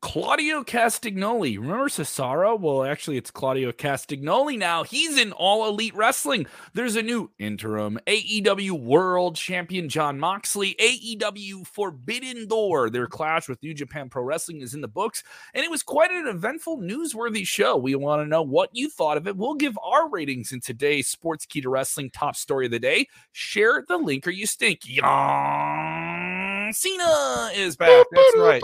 Claudio Castagnoli. Remember Cesaro? Well, actually, it's Claudio Castagnoli now. He's in All Elite Wrestling. There's a new interim AEW World Champion Jon Moxley. AEW Forbidden Door. Their clash with New Japan Pro Wrestling is in the books, and it was quite an eventful, newsworthy show. We want to know what you thought of it. We'll give our ratings in today's Sportskeeda Wrestling top story of the day. Share the link or you stink. John Cena is back. That's right.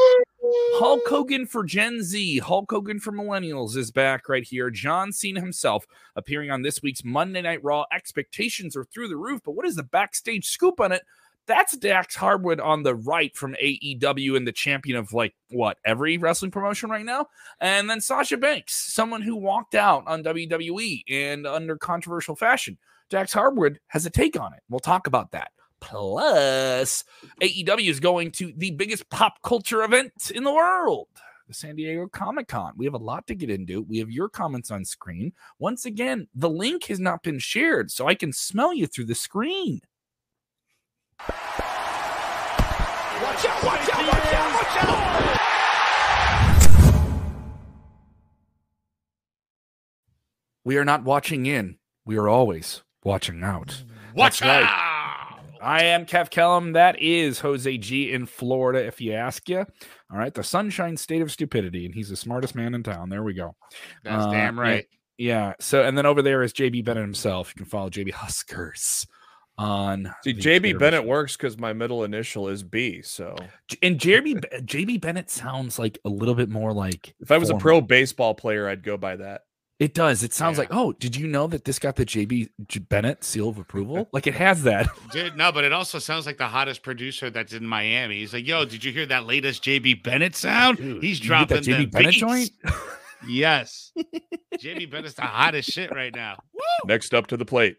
Hulk Hogan for Gen Z, Hulk Hogan for Millennials is back right here. John Cena himself appearing on this week's Monday Night Raw. Expectations are through the roof, but what is the backstage scoop on it? That's Dax Harwood on the right from AEW and the champion of like what every wrestling promotion right now. And then Sasha Banks, someone who walked out on WWE and under controversial fashion. Dax Harwood has a take on it. We'll talk about that. Plus, AEW is going to the biggest pop culture event in the world, the San Diego Comic Con. We have a lot to get into. We have your comments on screen. Once again, the link has not been shared, so I can smell you through the screen. Watch out, watch out, watch out, watch out! We are not watching in, we are always watching out. Watch That's right. Out! I am Kev Kellam. That is Jose G in Florida, if you ask you. All right, the sunshine state of stupidity, and he's the smartest man in town. There we go. That's Uh, damn right. Yeah. So, and then over there is JB Bennett himself. You can follow JB Huskers on. See, JB Twitter Bennett machine. works because my middle initial is B. So And JB B- JB Bennett sounds like a little bit more like if I was a pro baseball player, I'd go by that. It does. It sounds Yeah. like, oh, did you know that this got the JB J- Bennett seal of approval? like it has that. Dude, no, but it also sounds like the hottest producer that's in Miami. He's like, yo, did you hear that latest JB Bennett sound? Dude, He's you get that dropping JB the Bennett beats. joint. Yes. JB Bennett's the hottest shit right now. Next up to the plate,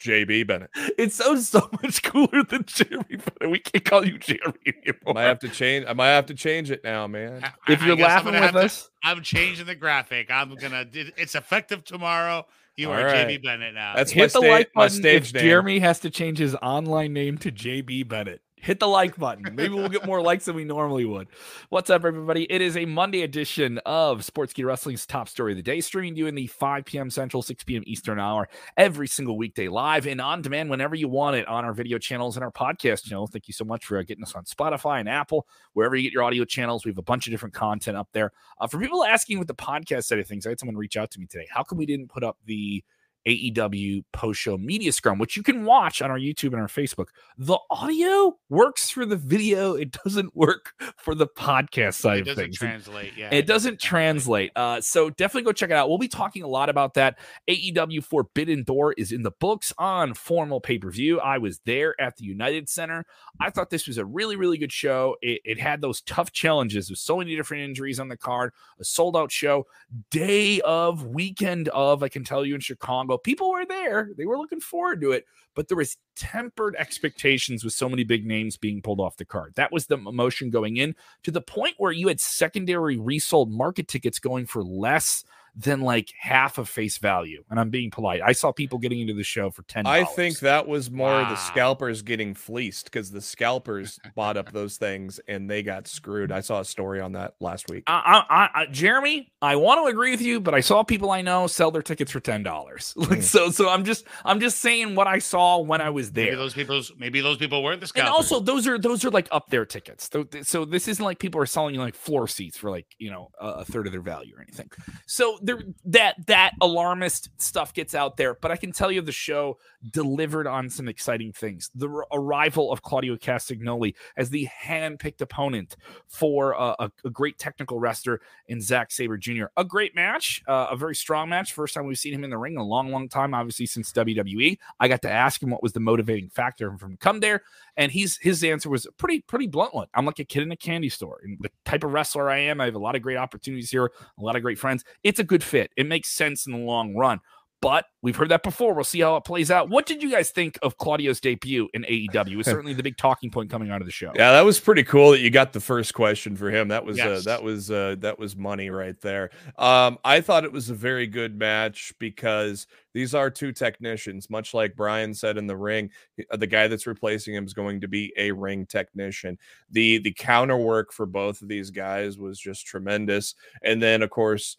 JB Bennett. It sounds so much cooler than Jeremy Bennett. We can't call you Jeremy I anymore. might have to change. I might have to change it now, man. I- if you're laughing gonna with have to- us, I'm changing the graphic. I'm gonna. It's effective tomorrow. You All are right. JB Bennett now. That's my, hit the sta- like my button stage if name. Jeremy has to change his online name to JB Bennett. Hit the like button. Maybe we'll get more likes than we normally would. What's up, everybody? It is a Monday edition of Sports Wrestling's top story of the day, streaming to you in the 5 p.m. Central, 6 p.m. Eastern hour every single weekday live and on demand whenever you want it on our video channels and our podcast channels. Thank you so much for uh, getting us on Spotify and Apple, wherever you get your audio channels. We have a bunch of different content up there. Uh, for people asking with the podcast side of things, I had someone reach out to me today. How come we didn't put up the AEW post show media scrum, which you can watch on our YouTube and our Facebook. The audio works for the video, it doesn't work for the podcast side it of doesn't things. translate. Yeah, It doesn't translate. Uh, so definitely go check it out. We'll be talking a lot about that. AEW Forbidden Door is in the books on formal pay per view. I was there at the United Center. I thought this was a really, really good show. It, it had those tough challenges with so many different injuries on the card, a sold out show, day of, weekend of, I can tell you in Chicago. People were there, they were looking forward to it, but there was tempered expectations with so many big names being pulled off the card. That was the emotion going in to the point where you had secondary resold market tickets going for less than like half of face value. And I'm being polite. I saw people getting into the show for 10 I think that was more Wow. the scalpers getting fleeced because the scalpers bought up those things and they got screwed. I saw a story on that last week. I, I, I, Jeremy, I want to agree with you, but I saw people I know sell their tickets for ten dollars. Like Mm. so, so I'm just, I'm just saying what I saw when I was Maybe there. those people, Maybe those people weren't the scalpers. And also, those are those are like up there tickets. So, so this isn't like people are selling you like floor seats for like you know a, a third of their value or anything. So there that that alarmist stuff gets out there, but I can tell you the show delivered on some exciting things. The arrival of Claudio Castagnoli as the hand-picked opponent for uh, a, a, great technical wrestler in Zack Sabre Jr. A great match, uh, a very strong match. First time we've seen him in the ring in a long, long time, obviously since WWE. I got to ask him what was the motivating factor for him to come there, and he's his answer was a pretty pretty blunt one. I'm like a kid in a candy store. And the type of wrestler I am, I have a lot of great opportunities here, a lot of great friends. It's a good fit. It makes sense in the long run. But we've heard that before. We'll see how it plays out. What did you guys think of Claudio's debut in AEW? It was certainly the big talking point coming out of the show. Yeah, that was pretty cool that you got the first question for him. That was uh, Yes. uh, that was uh, that was money right there. Um, I thought it was a very good match because these are two technicians, much like Bryan said in the ring. uh, The guy that's replacing him is going to be a ring technician. The the counter work for both of these guys was just tremendous, and then of course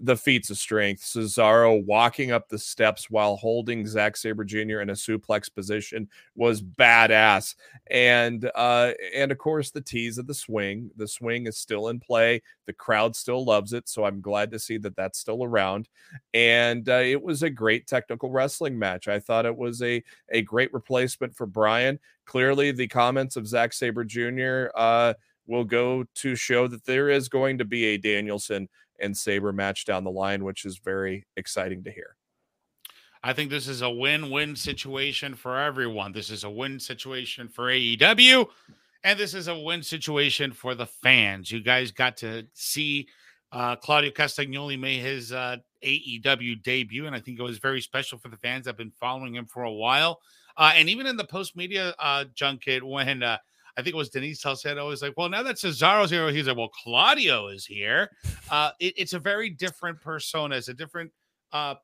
the feats of strength. Cesaro walking up the steps while holding Zack Sabre Jr. in a suplex position was badass. And uh and of course the tease of the swing. The swing is still in play. The crowd still loves it, so I'm glad to see that that's still around. And uh, it was a great technical wrestling match. I thought it was a a great replacement for Bryan. Clearly the comments of Zack Sabre Jr. uh will go to show that there is going to be a Danielson and Sabre match down the line, which is very exciting to hear. I think this is a win-win situation for everyone. This is a win situation for AEW, and this is a win situation for the fans. You guys got to see uh, Claudio Castagnoli made his uh, AEW debut, and I think it was very special for the fans. I've been following him for a while, uh, and even in the post media uh, junket when. Uh, I think it was Denise Salcedo was like, well, now that Cesaro's here, he's like, well, Claudio is here. Uh, it, it's a very different persona. It's a different uh,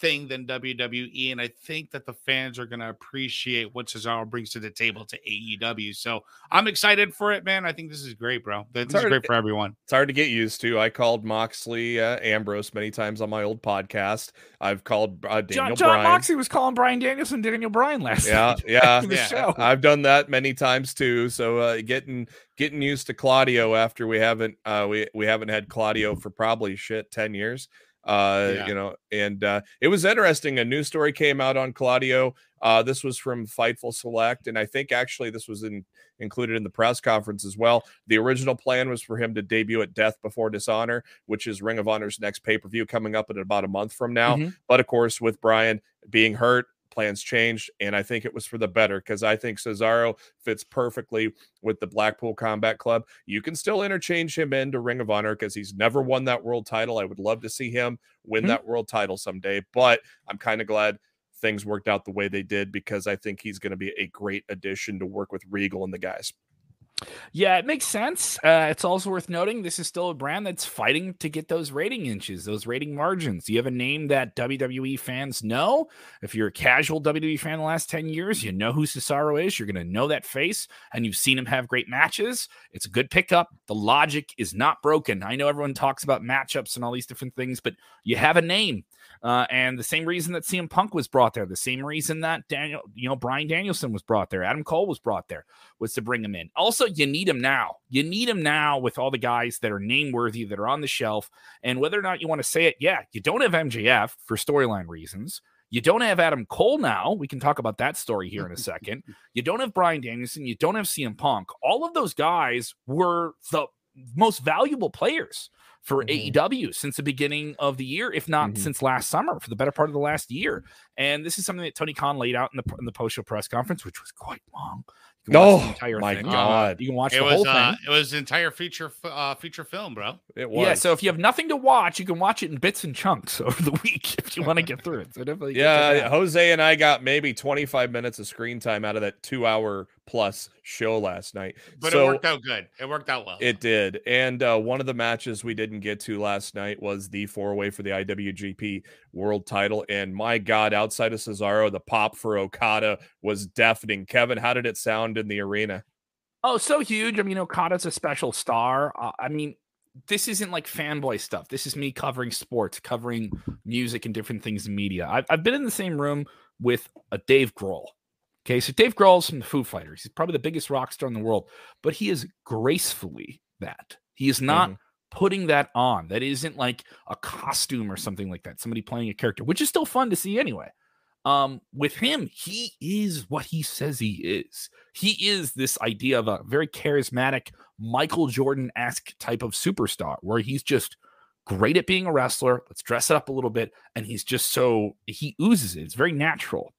thing than WWE. And I think that the fans are going to appreciate what Cesaro brings to the table to AEW. So I'm excited for it, man. I think this is great, bro. This It's is hard- great for everyone. It's hard to get used to. I called Moxley uh, Ambrose many times on my old podcast. I've called uh, Daniel John, John Bryan. Moxley was calling Bryan Danielson Daniel Bryan last Yeah, night. yeah. the Yeah. show. I've done that many times too. So uh, getting getting used to Claudio after we haven't uh, we we haven't had Claudio for probably shit ten years. Uh, Yeah. you know, and uh, it was interesting. A news story came out on Claudio. Uh, this was from Fightful Select, and I think actually this was in, included in the press conference as well. The original plan was for him to debut at Death Before Dishonor, which is Ring of Honor's next pay per view coming up in about a month from now. Mhm. But of course, with Bryan being hurt, plans changed, and I think it was for the better because I think Cesaro fits perfectly with the Blackpool Combat Club. You can still interchange him into Ring of Honor because he's never won that world title. I would love to see him win Mhm. that world title someday, but I'm kind of glad things worked out the way they did because I think he's going to be a great addition to work with Regal and the guys. Yeah, it makes sense. Uh, it's also worth noting this is still a brand that's fighting to get those rating inches, those rating margins. You have a name that WWE fans know. If you're a casual WWE fan the last 10 years, you know who Cesaro is. You're going to know that face, and you've seen him have great matches. It's a good pickup. The logic is not broken. I know everyone talks about matchups and all these different things, but you have a name. Uh, and the same reason that CM Punk was brought there, the same reason that Daniel, you know, Bryan Danielson was brought there, Adam Cole was brought there was to bring him in. Also, you need him now. You need him now with all the guys that are name worthy that are on the shelf. And whether or not you want to say it, yeah, you don't have MJF for storyline reasons. You don't have Adam Cole now. We can talk about that story here in a second. You don't have Bryan Danielson. You don't have CM Punk. All of those guys were the most valuable players for Mhm. AEW since the beginning of the year, if not Mhm. since last summer, for the better part of the last year. And this is something that Tony Khan laid out in the in the post show press conference, which was quite long. You can watch the Oh, entire my thing. God. You can watch It the was whole uh, thing. it was entire feature uh, feature film, bro. It was. Yeah, so if you have nothing to watch, you can watch it in bits and chunks over the week if you want to get through it. So definitely, yeah. Jose and I got maybe 25 minutes of screen time out of that two hour plus show last night. But So- it worked out good. It worked out well. It did. And uh, one of the matches we didn't get to last night was the four way for the IWGP world title. And my God, outside of Cesaro, the pop for Okada was deafening. Kevin, how did it sound in the arena? Oh, so huge. I mean, Okada's a special star. Uh, I mean, this isn't like fanboy stuff. This is me covering sports, covering music and different things in media. I've, I've been in the same room with a Dave Grohl. Okay, so Dave Grohl's from the Foo Fighters. He's probably the biggest rock star in the world, but he is gracefully that. He is not putting that on. That isn't like a costume or something like that. Somebody playing a character, which is still fun to see anyway. Um, with him, he is what he says he is. He is this idea of a very charismatic Michael Jordan esque type of superstar where he's just great at being a wrestler. Let's dress it up a little bit. And he's just so, he oozes it. It's very natural.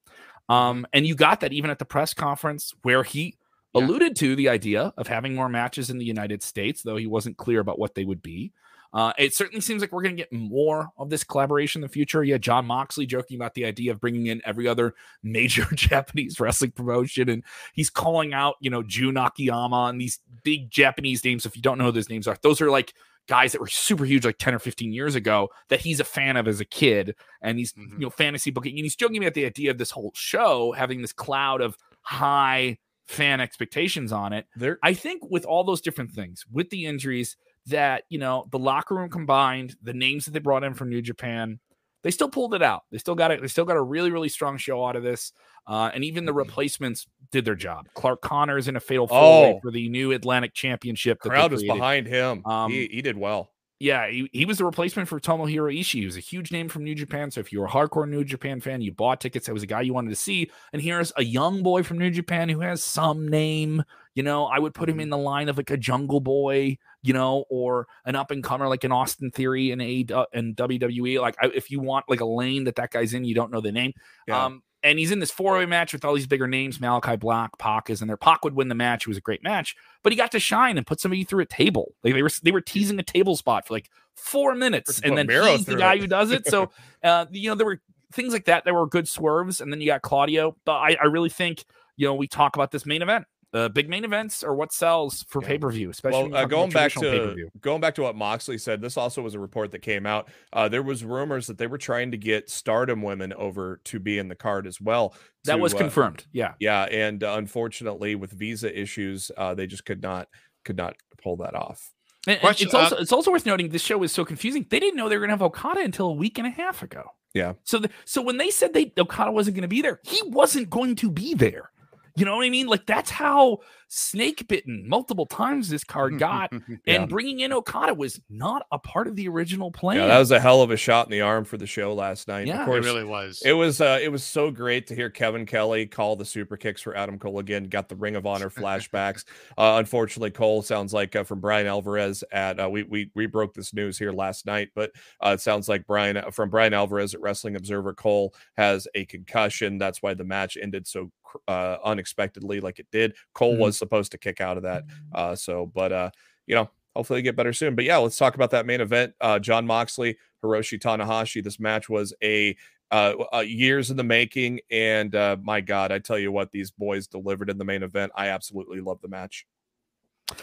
Um, and you got that even at the press conference where he yeah. alluded to the idea of having more matches in the United States, though he wasn't clear about what they would be. Uh, it certainly seems like we're going to get more of this collaboration in the future. Yeah, Jon Moxley joking about the idea of bringing in every other major Japanese wrestling promotion, and he's calling out, you know, Jun Akiyama and these big Japanese names. If you don't know who those names are, those are like guys that were super huge like 10 or 15 years ago that he's a fan of as a kid. And he's mm-hmm. you know fantasy booking. And he's joking about the idea of this whole show having this cloud of high fan expectations on it. There i think with all those different things with the injuries that you know the locker room combined, the names that they brought in from New Japan, they still pulled it out. They still got it. They still got a really really strong show out of this. Uh, and even the mm-hmm. replacements did their job. Clark Connor is in a fatal four oh. for the new Atlantic Championship. The crowd was behind him. Um, he, he did well yeah, he, he was the replacement for Tomohiro Ishii. He was a huge name from New Japan. So if you were a hardcore New Japan fan, you bought tickets. That was a guy you wanted to see. And here's a young boy from New Japan who has some name. You know, I would put him mm-hmm. in the line of like a Jungle Boy, you know, or an up and comer like an Austin Theory in a and WWE. Like I, if you want like a lane that that guy's in, you don't know the name. Yeah. Um, and he's in this four-way match with all these bigger names. Malakai Black, Pac is in there. Pac would win the match. It was a great match, but he got to shine and put somebody through a table. Like they were they were teasing a table spot for like four minutes, and then he's the guy it. who does it. So, uh, you know, there were things like that There were good swerves, and then you got Claudio. But I, I really think you know we talk about this main event uh, big main events are what sells for yeah. pay per view, especially well, uh, going back to pay-per-view. going back to what Moxley said. This also was a report that came out. Uh, there was rumors that they were trying to get Stardom women over to be in the card as well. That to, was uh, confirmed. Yeah, yeah, and uh, unfortunately, with visa issues, uh, they just could not could not pull that off. And, and it's also it's also worth noting this show was so confusing. They didn't know they were going to have Okada until a week and a half ago. Yeah. So the, so when they said they Okada wasn't going to be there, he wasn't going to be there. You know what I mean? Like that's how snake bitten multiple times this card got, yeah. and bringing in Okada was not a part of the original plan. Yeah, that was a hell of a shot in the arm for the show last night. Yeah, of course, it really was. It was. Uh, it was so great to hear Kevin Kelly call the super kicks for Adam Cole again. Got the Ring of Honor flashbacks. uh, unfortunately, Cole sounds like uh, from Bryan Alvarez at. Uh, we we we broke this news here last night, but uh, it sounds like Brian uh, from Bryan Alvarez at Wrestling Observer. Cole has a concussion. That's why the match ended so uh, unexpectedly like it did. Cole mm-hmm. was supposed to kick out of that. Uh, so, but uh, you know, hopefully get better soon. But yeah, let's talk about that main event. Uh, Jon Moxley, Hiroshi Tanahashi. This match was a uh, uh, years in the making, and uh, my God, I tell you what, these boys delivered in the main event. I absolutely love the match.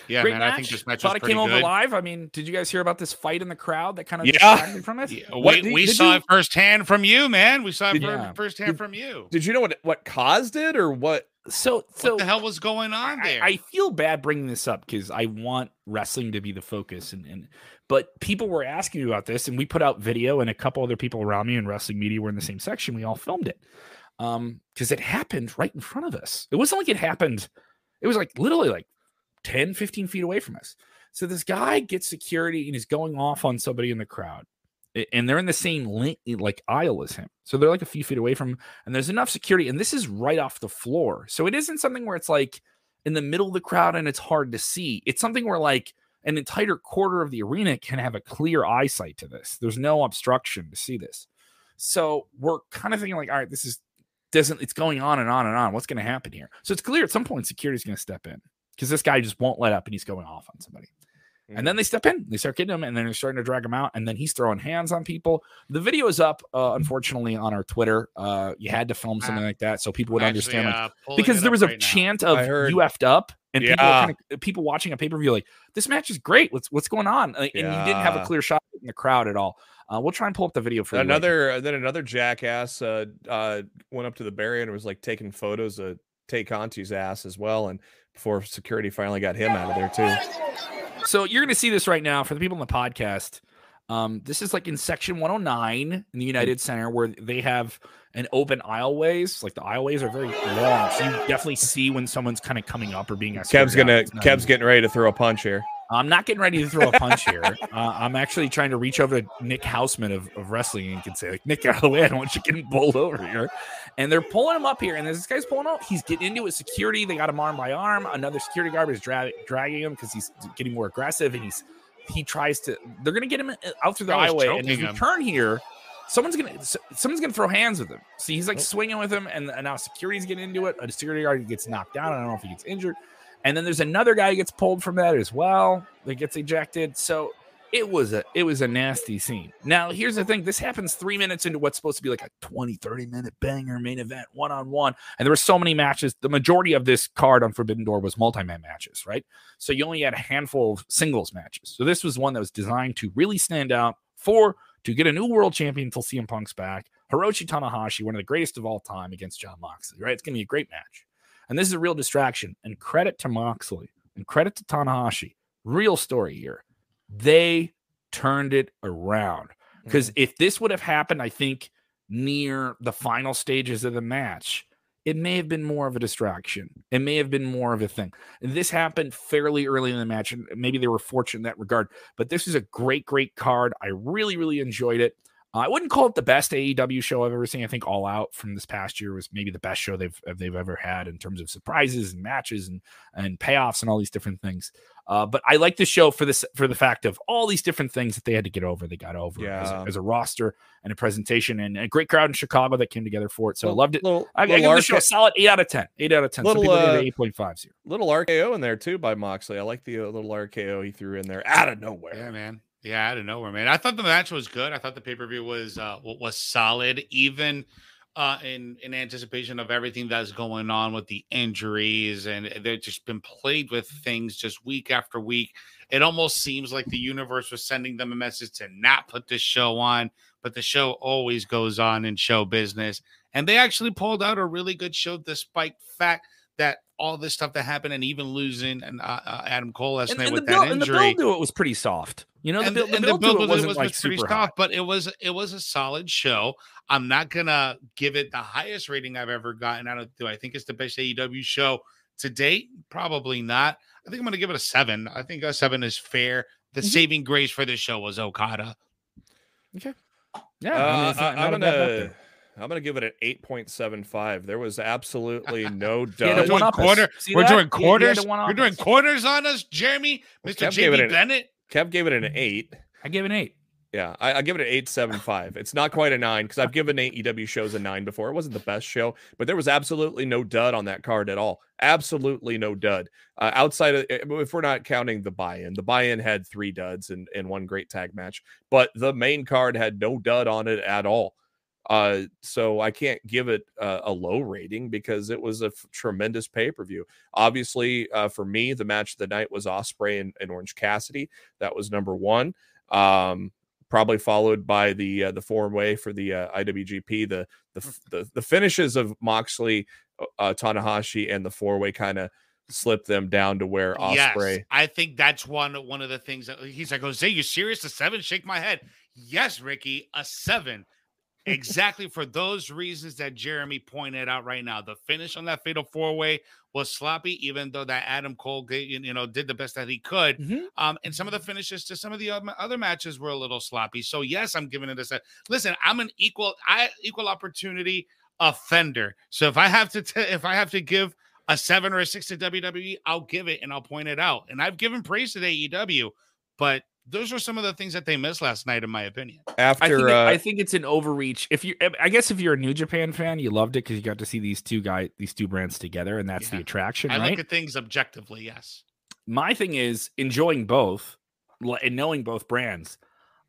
Yeah, Great man. Match. I think this match thought it came good. over live. I mean, did you guys hear about this fight in the crowd that kind of yeah. from it? Yeah. What, we, we saw you... it firsthand from you, man. We saw it yeah. firsthand did, from you. Did you know what what caused it or what? So, so what the hell was going on there? I, I feel bad bringing this up because I want wrestling to be the focus, and, and but people were asking me about this, and we put out video, and a couple other people around me in wrestling media were in the same section. We all filmed it, um, because it happened right in front of us. It wasn't like it happened. It was like literally like 10, 15 feet away from us. So this guy gets security and he's going off on somebody in the crowd. And they're in the same link, like aisle as him. So they're like a few feet away from him. And there's enough security. And this is right off the floor. So it isn't something where it's like in the middle of the crowd and it's hard to see. It's something where like an entire quarter of the arena can have a clear eyesight to this. There's no obstruction to see this. So we're kind of thinking like, all right, this is doesn't it's going on and on and on. What's going to happen here? So it's clear at some point security is going to step in because this guy just won't let up and he's going off on somebody. Mm-hmm. And then they step in, they start getting him, and then they're starting to drag him out, and then he's throwing hands on people. The video is up, uh, unfortunately, on our Twitter. Uh, you had to film something like that so people would Actually, understand, like, uh, because there was a right chant now. of "you effed up," and yeah. people, kind of, people watching a pay per view like, "This match is great. What's what's going on?" And yeah. you didn't have a clear shot in the crowd at all. Uh, we'll try and pull up the video for another. Then another jackass uh, uh, went up to the barrier and was like taking photos of Tay Conti's ass as well, and before security finally got him out of there too. So you're going to see this right now for the people in the podcast. Um, this is like in section 109 in the United Center where they have an open aisleways. Like the aisleways are very long, so you definitely see when someone's kind of coming up or being. Kev's gonna Kev's getting ready to throw a punch here. I'm not getting ready to throw a punch here. Uh, I'm actually trying to reach over to Nick Hausman of, of wrestling and can say, like, Nick, out of the way. I don't want you getting bowled over here. And they're pulling him up here. And this guy's pulling up. He's getting into it. Security. They got him arm by arm. Another security guard is dra- dragging him because he's getting more aggressive. And he's he tries to. They're gonna get him out through the highway. And if you turn here. Someone's gonna someone's gonna throw hands with him. See, he's like swinging with him, and, and now security's getting into it. A security guard gets knocked down. I don't know if he gets injured. And then there's another guy who gets pulled from that as well. That gets ejected. So it was a it was a nasty scene. Now, here's the thing. This happens three minutes into what's supposed to be like a 20, 30 minute banger main event, one on one. And there were so many matches. The majority of this card on Forbidden Door was multi-man matches, right? So you only had a handful of singles matches. So this was one that was designed to really stand out for to get a new world champion until CM Punk's back. Hiroshi Tanahashi, one of the greatest of all time, against Jon Moxley, right? It's gonna be a great match. And this is a real distraction. And credit to Moxley and credit to Tanahashi. Real story here. They turned it around. Because mm. if this would have happened, I think near the final stages of the match, it may have been more of a distraction. It may have been more of a thing. And this happened fairly early in the match, and maybe they were fortunate in that regard. But this is a great, great card. I really, really enjoyed it. Uh, I wouldn't call it the best AEW show I've ever seen. I think All Out from this past year was maybe the best show they've they've ever had in terms of surprises and matches and and payoffs and all these different things. Uh, but I like the show for this for the fact of all these different things that they had to get over. They got over as, a, as a roster and a presentation and a great crowd in Chicago that came together for it. So I loved it. Little, I, I little, give the show a solid eight out of ten. Eight out of ten. Little, Some people uh, give it eight point fives here. little RKO in there too by Moxley. I like the uh, little RKO he threw in there out of nowhere. Yeah, man. Yeah, out of nowhere, man. I thought the match was good. I thought the pay per view was uh was solid, even uh in in anticipation of everything that's going on with the injuries, and they've just been played with things just week after week. It almost seems like the universe was sending them a message to not put this show on, but the show always goes on in show business, and they actually pulled out a really good show despite fact that all this stuff that happened and even losing and uh, uh, Adam Cole last And, night and the with build, that and the injury build to it was pretty soft. You know, the, and, build, the and build, to it was- wasn't was, like was pretty super soft, hot. but it was it was a solid show. I'm not gonna give it the highest rating I've ever gotten out of. Do I think it's the best AEW show to date? Probably not. I think I'm gonna give it a seven. I think a seven is fair. The Mhm. saving grace for this show was Okada. Okay. Yeah, Uh, I mean, not, I, not a am bad bet gonna there. I'm gonna give it an 8.75. There was absolutely no had We're to dud. one doing up us. quarter. We're that? doing He- he had to quarters. We're doing quarters on us, Jeremy, Mister Kev gave it an- Bennett. Kev gave it an eight. I gave it an eight. Yeah, I, I give it an eight seven five. It's not quite a nine because I've given AEW shows a nine before. It wasn't the best show, but there was absolutely no dud on that card at all. Absolutely no dud. Uh, outside of if we're not counting the buy-in, the buy-in had three duds and, and one great tag match, but the main card had no dud on it at all. Uh, so I can't give it uh, a low rating because it was a f- tremendous pay per view. Obviously, uh, for me, the match of the night was Ospreay and, and Orange Cassidy. That was number one. Um, probably followed by the uh, the four way for the uh, IWGP. The the the, the finishes of Moxley, uh, Tanahashi, and the four way kind of slipped them down to where Ospreay. Yes, I think that's one one of the things that he's like, Jose, you serious? A seven? Shake my head. Yes, Ricky, a seven. Exactly for those reasons that Jeremy pointed out right now. The finish on that fatal four way was sloppy, even though that Adam Cole, you know, did the best that he could. Mhm. Um, and some of the finishes to some of the other matches were a little sloppy. So yes, I'm giving it a set. Listen, I'm an equal, I equal opportunity offender. So if I have to, t- if I have to give a seven or a six to WWE, I'll give it and I'll point it out. And I've given praise to the AEW, but those are some of the things that they missed last night, in my opinion. After I think, it- uh, I think it's an overreach. If you, I guess, if you're a New Japan fan, you loved it because you got to see these two guy, these two brands together, and that's the attraction, I right? look at things objectively, yes. My thing is enjoying both and knowing both brands.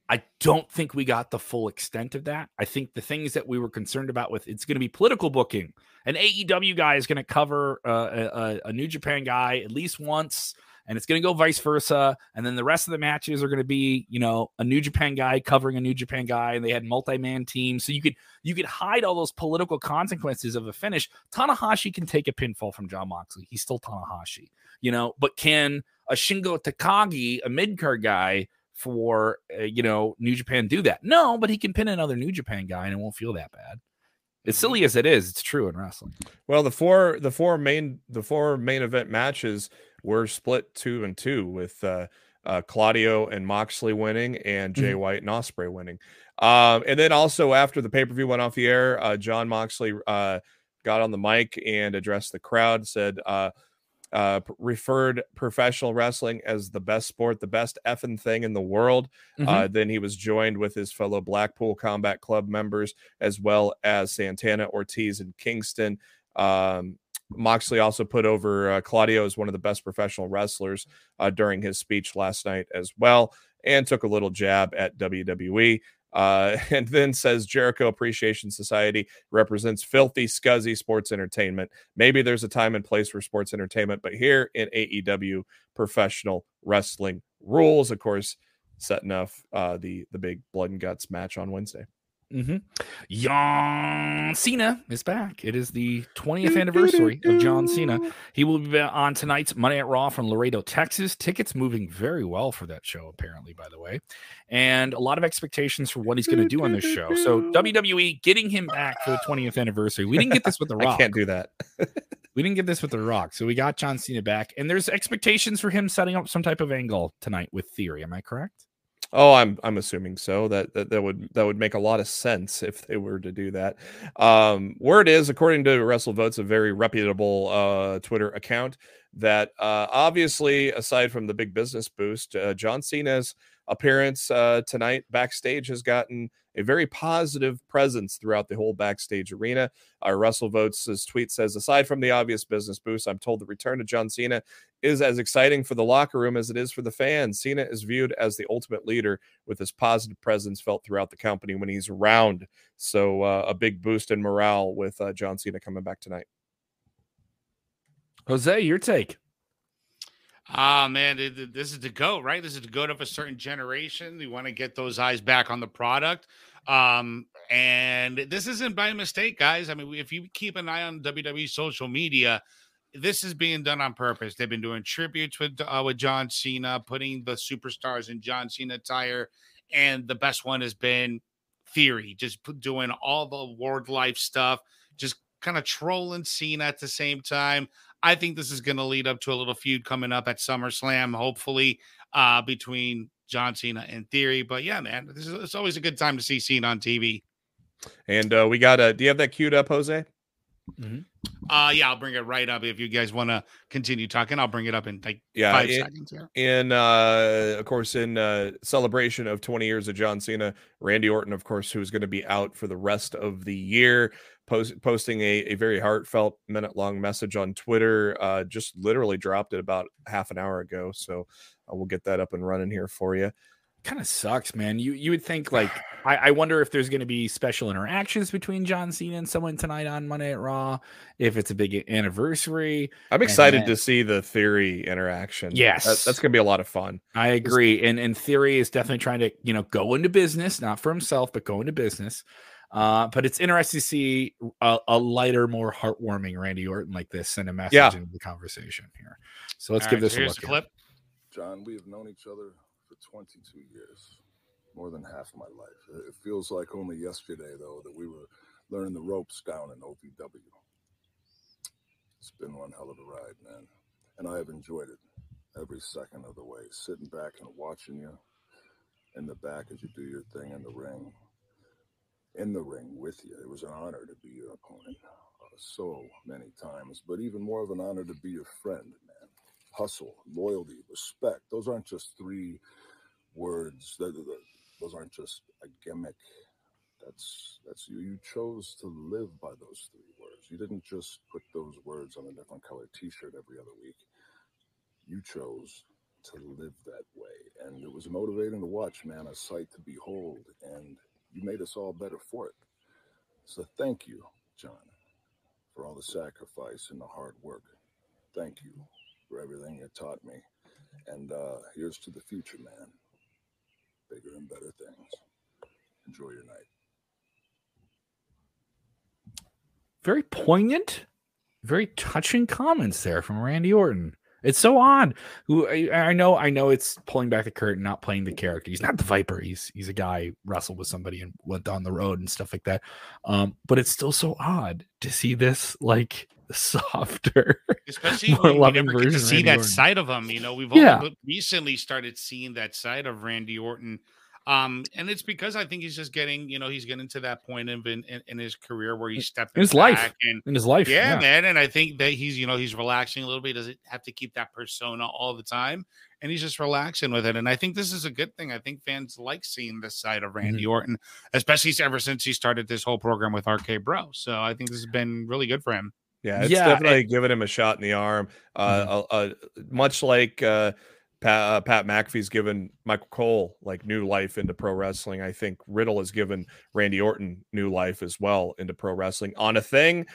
I don't think we got the full extent of that. I think the things that we were concerned about with it's going to be political booking. An AEW guy is going to cover uh, a, a, a New Japan guy at least once, and it's going to go vice versa. And then the rest of the matches are going to be, you know, a New Japan guy covering a New Japan guy, and they had multi-man teams, so you could you could hide all those political consequences of a finish. Tanahashi can take a pinfall from Jon Moxley. He's still Tanahashi, you know, but can a Shingo Takagi, a mid card guy for uh, you know New Japan do that? No, but he can pin another New Japan guy and it won't feel that bad. As silly as it is, it's true in wrestling. Well, the four the four main the four main event matches were split two and two with uh uh, Claudio and Moxley winning, and Jay Mhm. White and Ospreay winning. Um, and then also after the pay per view went off the air, uh, Jon Moxley uh, got on the mic and addressed the crowd. Said, uh, uh, referred professional wrestling as the best sport, the best effing thing in the world. Mhm. Uh, then he was joined with his fellow Blackpool Combat Club members, as well as Santana, Ortiz, and Kingston. Um, Moxley also put over uh, Claudio as one of the best professional wrestlers uh, during his speech last night as well, and took a little jab at WWE. Uh, and then says Jericho Appreciation Society represents filthy, scuzzy sports entertainment. Maybe there's a time and place for sports entertainment, but here in AEW, professional wrestling rules, of course, setting up uh, the the big blood and guts match on Wednesday. Mm-hmm. John Cena is back. It is the 20th anniversary of John Cena. He will be on tonight's Monday at Raw from Laredo, Texas. Tickets moving very well for that show, apparently, by the way. And a lot of expectations for what he's going to do on this show. So, WWE getting him back for the 20th anniversary. We didn't get this with The I Rock. can't do that. We didn't get this with The Rock. So, we got John Cena back. And there's expectations for him setting up some type of angle tonight with Theory. Am I correct? Oh, I'm I'm assuming so. That, that that would that would make a lot of sense if they were to do that. Um, word is, according to WrestleVotes, a very reputable uh, Twitter account, that uh, obviously, aside from the big business boost, uh, John Cena's appearance uh, tonight backstage has gotten a very positive presence throughout the whole backstage arena. Our WrestleVotes' tweet says, aside from the obvious business boost, I'm told the return of John Cena is as exciting for the locker room as it is for the fans. Cena is viewed as the ultimate leader with his positive presence felt throughout the company when he's around. So uh, a big boost in morale with uh, John Cena coming back tonight. Jose, your take. Ah, man, th- th- this is the goat, right? This is the goat of a certain generation. You want to get those eyes back on the product. Um, and this isn't by mistake, guys. I mean, if you keep an eye on WWE social media, this is being done on purpose. They've been doing tributes with uh, with John Cena, putting the superstars in John Cena attire, and the best one has been Theory, just doing all the word life stuff, just kind of trolling Cena at the same time. I think this is going to lead up to a little feud coming up at SummerSlam, hopefully, uh, between John Cena and Theory. But yeah, man, this is it's always a good time to see Cena on TV. And uh, we got a. Do you have that queued up, Jose? Uh, yeah, I'll bring it right up if you guys want to continue talking. I'll bring it up in like Yeah, five it- seconds here. in uh of course in uh celebration of 20 years of John Cena Randy Orton of course who's going to be out for the rest of the year post, posting a, a very heartfelt minute long message on Twitter uh just literally dropped it about half an hour ago so uh, we'll get that up and running here for you kind of sucks, man. You you would think like I, I wonder if there's going to be special interactions between John Cena and someone tonight on Monday at Raw. If it's a big anniversary, I'm excited then- to see the theory interaction That- Yes. that's going to be a lot of fun I agree. And and Theory is definitely trying to you know go into business, not for himself, but go into business. Uh, but it's interesting to see a, a lighter, more heartwarming Randy Orton like this send a message Yeah. into the conversation here. So let's All give right, this so a look. the clip. John, we have known each other for 22 years, more than half my life. It feels like only yesterday, though, that we were learning the ropes down in OVW. It's been one hell of a ride, man. And I have enjoyed it every second of the way, sitting back and watching you in the back as you do your thing in the ring. In the ring with you. It was an honor to be your opponent uh, so many times, but even more of an honor to be your friend, hustle, loyalty, respect. Those aren't just three words. Th- th- th- Those aren't just a gimmick. That's that's you. You chose to live by those three words. You didn't just put those words on a different colored T-shirt every other week. You chose to live that way, and it was motivating to watch, man. A sight to behold, and you made us all better for it. So thank you, John, for all the sacrifice and the hard work. Thank you for everything you taught me. And uh, here's to the future, man. Bigger and better things. Enjoy your night. Very poignant, very touching comments there from Randy Orton. It's so odd. Who I, I know, I know it's pulling back the curtain, not playing the character. He's not the Viper. He's he's a guy wrestled with somebody and went down the road and stuff like that. Um, but it's still so odd to see this like softer, especially more we loving never get to version see that Orton. side of him. You know, we've Yeah. only recently started seeing that side of Randy Orton. Um, and it's because I think he's just getting, you know, he's getting to that point in in, in his career where he's stepping his life. and in his life. yeah, man. And I think that he's, you know, he's relaxing a little bit. He doesn't have to keep that persona all the time. And he's just relaxing with it. And I think this is a good thing. I think fans like seeing this side of Randy Mm-hmm. Orton, especially ever since he started this whole program with RK Bro. So I think this has been really good for him. Yeah, it's Yeah, definitely giving him a shot in the arm. Uh, Mm-hmm. uh, uh, much like uh, Pat, uh, Pat McAfee's given Michael Cole like new life into pro wrestling. I think Riddle has given Randy Orton new life as well into pro wrestling on a thing.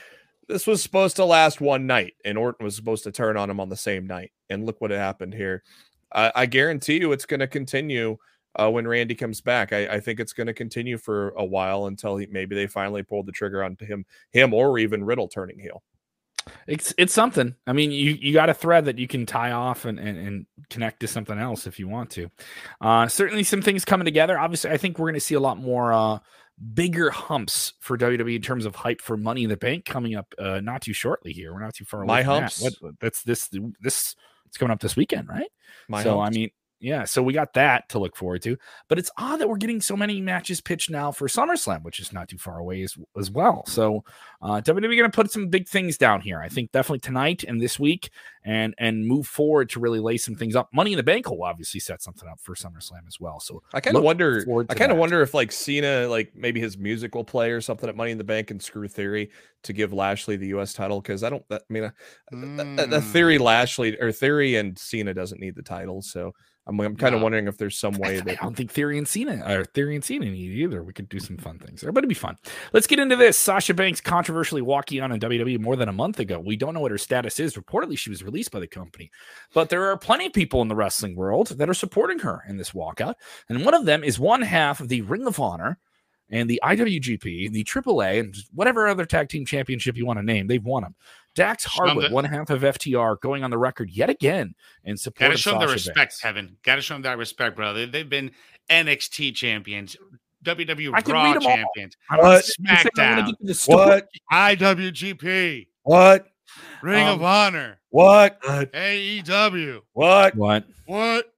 This was supposed to last one night, and Orton was supposed to turn on him on the same night. And look what happened here. I I guarantee you, it's going to continue uh, when Randy comes back. I, I think it's going to continue for a while until he, maybe they finally pull the trigger on him, him or even Riddle turning heel. It's it's something. I mean, you you got a thread that you can tie off and, and, and connect to something else if you want to. Uh, certainly, some things coming together. Obviously, I think we're going to see a lot more uh, bigger humps for WWE in terms of hype for Money in the Bank coming up uh, not too shortly. Here, we're not too far. away My that. humps? What, what- that's this this it's coming up this weekend, right? My so humps. I mean, yeah. So we got that to look forward to. But it's odd that we're getting so many matches pitched now for SummerSlam, which is not too far away as, as well. So uh, WWE going to put some big things down here. I think definitely tonight and this week, and and move forward to really lay some things up. Money in the Bank will obviously set something up for SummerSlam as well. So I kind of wonder. I kind of wonder if like Cena, like maybe his music will play or something at Money in the Bank and screw Theory to give Lashley the U.S. title because I don't. That, I mean, uh, the, the Mm. Theory Lashley or Theory and Cena doesn't need the title, so I'm, I'm kind of No. wondering if there's some way I that don't think Theory and Cena or Theory and Cena need either. We could do some fun things there, but it'd be fun. Let's get into this. Sasha Banks controversially walking on in WWE more than a month ago. We don't know what her status is. Reportedly, she was released by the company, but there are plenty of people in the wrestling world that are supporting her in this walkout, and one of them is one half of the Ring of Honor and the IWGP, the AAA, and whatever other tag team championship you want to name. They've won them. Dax Show 'em Harwood, one half of FTR, going on the record yet again in support Gotta show them the respect, Banks. Kevin. Gotta show them that respect, brother. They've been NXT champions, WWE I Raw read 'em all. champions, What? saying- I'm saying I wanna SmackDown. to what IWGP, what Ring Um, of Honor, what AEW. what what What?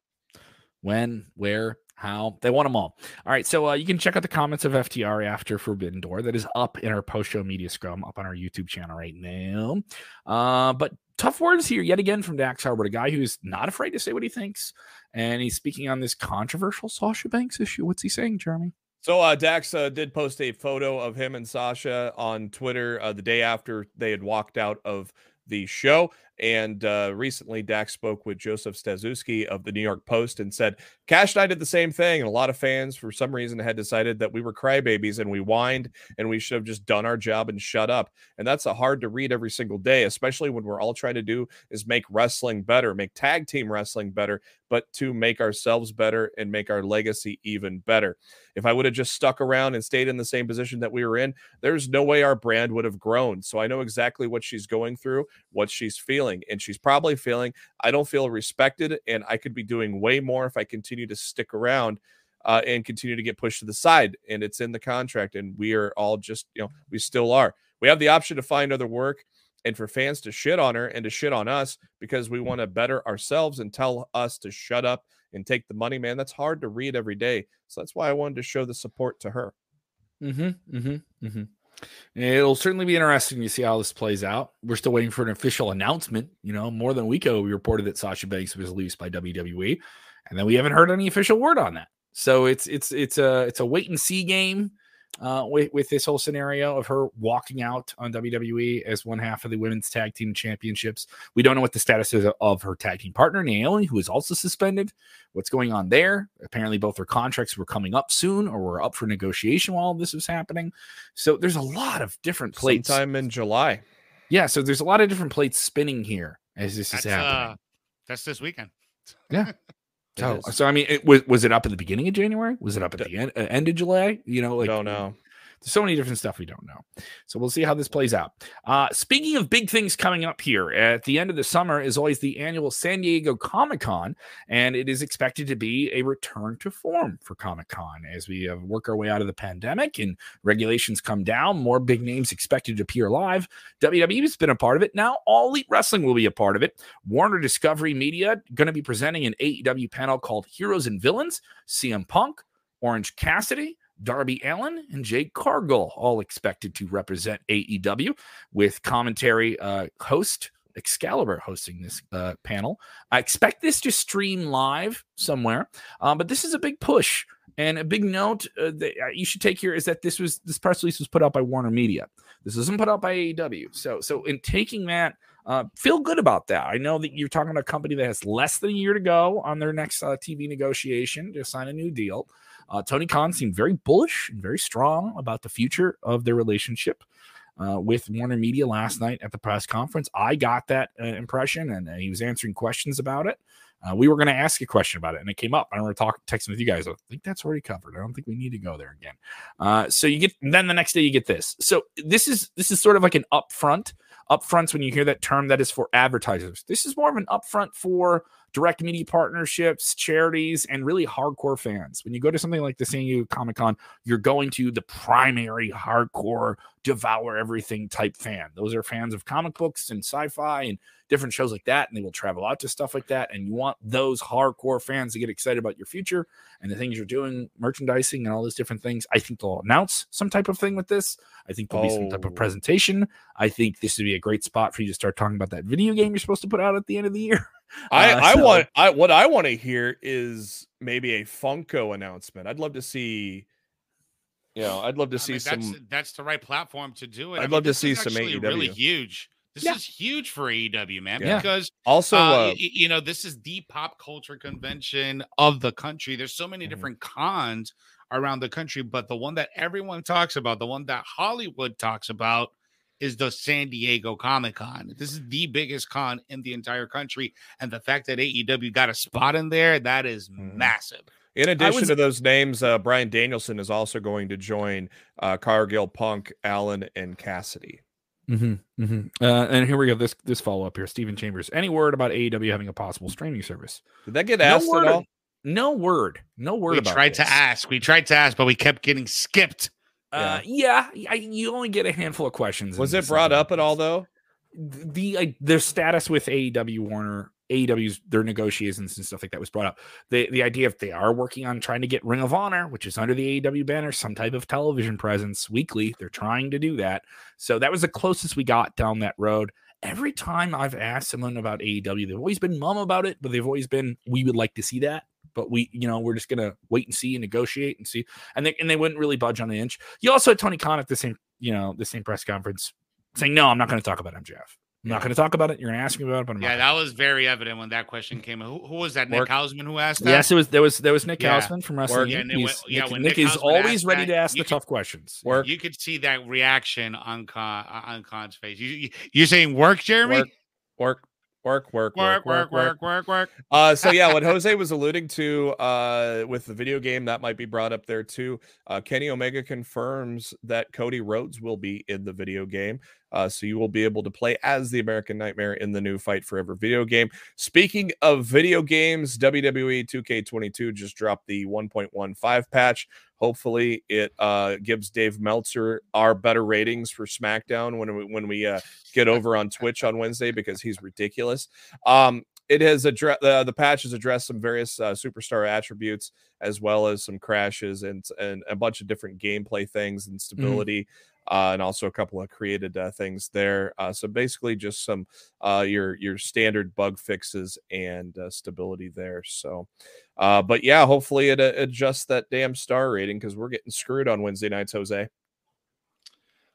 when, where, how. They want them all. All right. So uh, you can check out the comments of FTR after Forbidden Door. That is up in our post show media scrum up on our YouTube channel right now. Uh, but tough words here yet again from Dax Harwood, a guy who's not afraid to say what he thinks. And he's speaking on this controversial Sasha Banks issue. What's he saying, Jeremy? So uh, Dax uh, did post a photo of him and Sasha on Twitter uh, the day after they had walked out of the show. And uh, recently, Dax spoke with Joseph Staszewski of the New York Post and said, Cash and I did the same thing. And a lot of fans, for some reason, had decided that we were crybabies and we whined and we should have just done our job and shut up. And that's a hard to read every single day, especially when we're all trying to do is make wrestling better, make tag team wrestling better, but to make ourselves better and make our legacy even better. If I would have just stuck around and stayed in the same position that we were in, there's no way our brand would have grown. So I know exactly what she's going through, what she's feeling. And she's probably feeling, I don't feel respected, and I could be doing way more if I continue to stick around uh, and continue to get pushed to the side. And it's in the contract. And we are all just, you know, we still are. We have the option to find other work and for fans to shit on her and to shit on us because we want to better ourselves and tell us to shut up and take the money, man. That's hard to read every day. So that's why I wanted to show the support to her. Mm-hmm. Mm-hmm. Mm-hmm. It'll certainly be interesting to see how this plays out. We're still waiting for an official announcement. You know, more than a week ago, we reported that Sasha Banks was released by WWE, and then we haven't heard any official word on that. So it's it's it's a it's a wait and see game uh, with with this whole scenario of her walking out on WWE as one half of the women's tag team championships. We don't know what the status is of her tag team partner Naomi, who is also suspended. What's going on there? Apparently, both her contracts were coming up soon, or were up for negotiation while this was happening. So there's a lot of different plates. Sometime in July. Yeah, so there's a lot of different plates spinning here as this That's is uh, happening. that's this weekend. so, so I mean, it was was it up at the beginning of January? Was it up at the end uh, end of July? You know, like don't know. So many different stuff we don't know. So we'll see how this plays out. Uh, speaking of big things coming up here at the end of the summer is always the annual San Diego Comic Con, and it is expected to be a return to form for Comic Con as we uh, work our way out of the pandemic and regulations come down. More big names expected to appear live. WWE has been a part of it. Now All Elite Wrestling will be a part of it. Warner Discovery Media going to be presenting an AEW panel called Heroes and Villains. CM Punk, Orange Cassidy. Darby Allin and Jade Cargill, all expected to represent AEW with commentary uh, host Excalibur hosting this uh, panel. I expect this to stream live somewhere, um, but this is a big push. And a big note uh, that uh, you should take here is that this was this press release was put out by Warner Media. This wasn't put out by AEW. So, so in taking that, uh, feel good about that. I know that you're talking about a company that has less than a year to go on their next uh, TV negotiation to sign a new deal. Uh, Tony Khan seemed very bullish and very strong about the future of their relationship uh, with Warner Media last night at the press conference. I got that uh, impression, and uh, he was answering questions about it. Uh, we were going to ask a question about it, and it came up. I remember talking, texting with you guys. I think that's already covered. I don't think we need to go there again. Uh, so you get then the next day you get this. So this is this is sort of like an upfront. Upfronts when you hear that term, that is for advertisers. This is more of an upfront for direct media partnerships, charities, and really hardcore fans. When you go to something like the San Diego Comic Con, you're going to the primary hardcore, devour everything type fan. Those are fans of comic books and sci fi and different shows like that. And they will travel out to stuff like that. And you want those hardcore fans to get excited about your future and the things you're doing, merchandising, and all those different things. I think they'll announce some type of thing with this. I think there'll oh. be some type of oh. presentation. I think this would be a great spot for you to start talking about that video game you're supposed to put out at the end of the year. I, uh, I so. want I what I want to hear is maybe a Funko announcement. I'd love to see you know, I'd love to I see mean, some that's, that's, the right platform to do it. I'd I mean, love to see some AEW. really huge. This yeah. is huge for AEW, man, yeah. because also, uh, uh, you know, this is the pop culture convention of the country. There's so many mm-hmm. different cons around the country, but the one that everyone talks about, the one that Hollywood talks about, is the San Diego Comic Con. This is the biggest con in the entire country. And the fact that AEW got a spot in there, that is mm-hmm. massive. In addition was, to those names, uh, Bryan Danielson is also going to join uh, Cargill, Punk, Allin, and Cassidy. Mm-hmm, mm-hmm. Uh, and here we go. This this follow up here, Stephen Chambers. Any word about AEW having a possible streaming service? Did that get asked no at all? No word. No word. We tried this. to ask. We tried to ask, but we kept getting skipped. Uh, yeah, I, you only get a handful of questions. Was it brought up at all though? The uh, their status with AEW Warner, AEW's their negotiations and stuff like that was brought up. The the idea if they are working on trying to get Ring of Honor, which is under the AEW banner, some type of television presence weekly. They're trying to do that. So that was the closest we got down that road. Every time I've asked someone about AEW, they've always been mum about it, but they've always been, we would like to see that but we, you know, we're just gonna wait and see and negotiate and see. And they and they wouldn't really budge on the inch. You also had Tony Khan at the same, you know, the same press conference saying, "No, I'm not going to talk about MJF. I'm not going to talk about it. You're going to ask me about it, but I'm yeah, that was very evident when that question came. Who, who was that? Nick Work. Hausman who asked that? Yes, it was. There was there was Nick yeah. Hausman from Wrestling. Yeah, Nick, yeah, Nick, Nick is always ready that, to ask the could, tough questions. Work. You could see that reaction on Khan on Khan's face. You, you are saying work, Jeremy? Work. Work. Work, work, work, work, work, work, work. Uh, so yeah, what Jose was alluding to uh, with the video game that might be brought up there too. Uh, Kenny Omega confirms that Cody Rhodes will be in the video game. Uh, so you will be able to play as the American Nightmare in the new Fight Forever video game. Speaking of video games, WWE 2K22 just dropped the 1.15 patch. Hopefully, it uh, gives Dave Meltzer our better ratings for SmackDown when we when we uh, get over on Twitch on Wednesday because he's ridiculous. Um, it has addressed uh, the patch has addressed some various uh, superstar attributes as well as some crashes and and a bunch of different gameplay things and mm-hmm. stability. Uh, and also a couple of created uh, things there. Uh, so basically, just some uh, your your standard bug fixes and uh, stability there. So, uh, but yeah, hopefully it adjusts that damn star rating because we're getting screwed on Wednesday nights, Jose.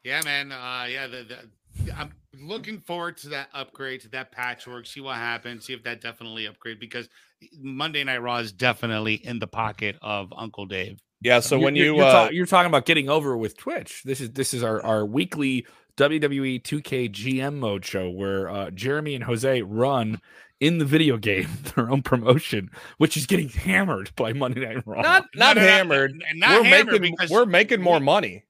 Yeah, man. yeah, the, the, I'm looking forward to that upgrade to that patchwork. See what happens. See if that definitely upgrade because Monday Night Raw is definitely in the pocket of Uncle Dave. Yeah. So you're, when you you're, uh, talk, you're, talking about getting over with Twitch, this is this is our our weekly WWE 2K GM mode show where uh, Jeremy and Jose run in the video game their own promotion, which is getting hammered by Monday Night Raw. Not not no, no, hammered. No, not we're hammered making we're making more money.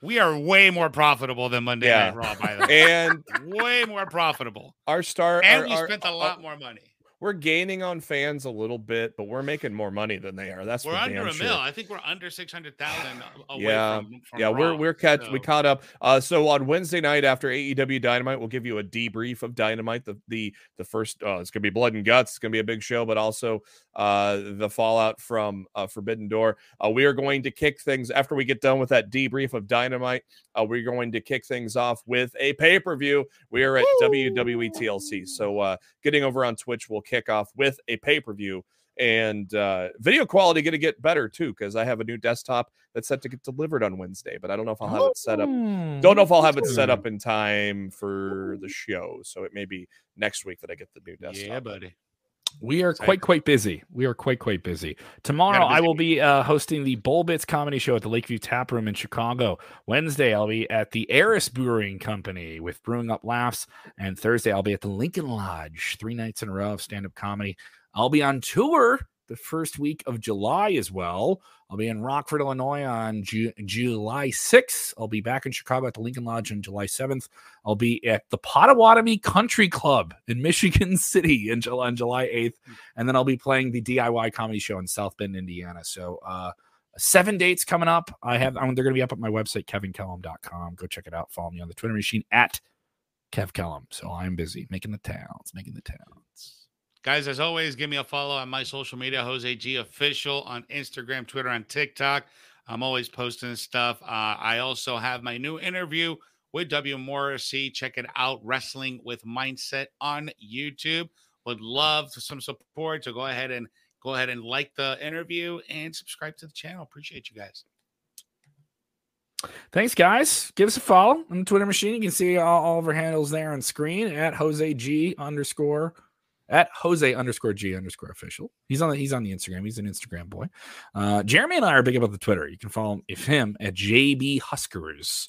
We are way more profitable than Monday Yeah. Night Raw, by the way. And way more profitable. our star, And our- we our- spent a lot more money. We're gaining on fans a little bit, but we're making more money than they are. That's We're for under damn a sure. mil. I think we're under six hundred thousand Yeah. from, from yeah, we're we're catch we caught up. Uh, so on Wednesday night after AEW Dynamite, we'll give you a debrief of Dynamite. The the the first uh, it's gonna be blood and guts. It's gonna be a big show, but also uh the fallout from uh, Forbidden Door. Uh, we are going to kick things after we get done with that debrief of Dynamite. Uh, we're going to kick things off with a pay per view. We are at WWE TLC. So uh, getting over on Twitch, we'll kick off with a pay per view. And uh, video quality going to get better too because I have a new desktop that's set to get delivered on Wednesday, but I don't know if I'll have it set up. Don't know if I'll have it set up in time for the show, so it may be next week that I get the new desktop. Yeah, buddy. We are quite quite busy. We are quite quite busy. Tomorrow Gotta I will be uh, hosting the Bull Bits Comedy Show at the Lakeview Tap Room in Chicago. Wednesday I'll be at the Eris Brewing Company with Brewing Up Laughs, and Thursday I'll be at the Lincoln Lodge. Three nights in a row of stand up comedy. I'll be on tour the first week of July as well. I'll be in Rockford, Illinois on Ju- July 6th. I'll be back in Chicago at the Lincoln Lodge on July 7th. I'll be at the Pottawattamie Country Club in Michigan City in July, on July 8th. And then I'll be playing the DIY comedy show in South Bend, Indiana. So, uh, seven dates coming up. I have, um, they're going to be up at my website, kevinkellam.com. Go check it out. Follow me on the Twitter machine at Kev Kellam. So I'm busy making the towns, making the towns. Guys, as always, give me a follow on my social media, Jose G Official on Instagram, Twitter, on TikTok. I'm always posting stuff. Uh, I also have my new interview with W. Morrissey. Check it out, Wrestling with Mindset on YouTube. Would love some support. So go ahead and go ahead and like the interview and subscribe to the channel. Appreciate you guys. Thanks, guys. Give us a follow on the Twitter machine. You can see all, all of our handles there on screen at Jose G underscore at Jose underscore G underscore official. He's on the he's on the Instagram. He's an Instagram boy. Uh, Jeremy and I are big about the Twitter. You can follow him, if him at JB Huskers.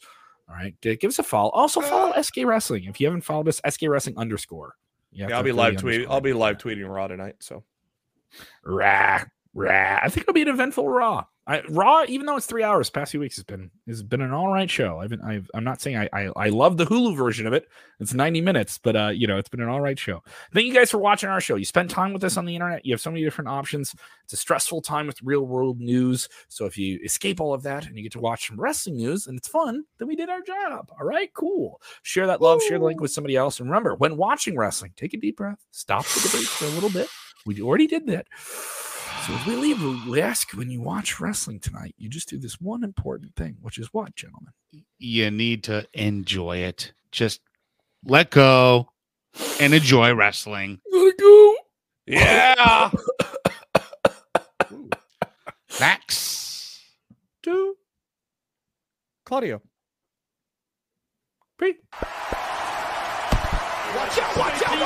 All right, give us a follow. Also follow SK Wrestling if you haven't followed us. SK Wrestling underscore. Yeah, I'll be live tweeting. I'll be live tweeting Raw tonight. So Rah, rah. I think it'll be an eventful Raw. I, Raw, even though it's three hours, past few weeks has been has been an all right show. I've been, I've, I'm not saying I, I I love the Hulu version of it. It's 90 minutes, but uh, you know, it's been an all right show. Thank you guys for watching our show. You spend time with us on the internet. You have so many different options. It's a stressful time with real world news. So if you escape all of that and you get to watch some wrestling news and it's fun, then we did our job. All right, cool. Share that love. Share the link with somebody else. And remember, when watching wrestling, take a deep breath. Stop the debate for a little bit. We already did that. So as we leave, we ask when you watch wrestling tonight, you just do this one important thing, which is what, gentlemen? You need to enjoy it. Just let go and enjoy wrestling. Let it go. yeah. Max. to Claudio. Pre- Watch out, watch out, watch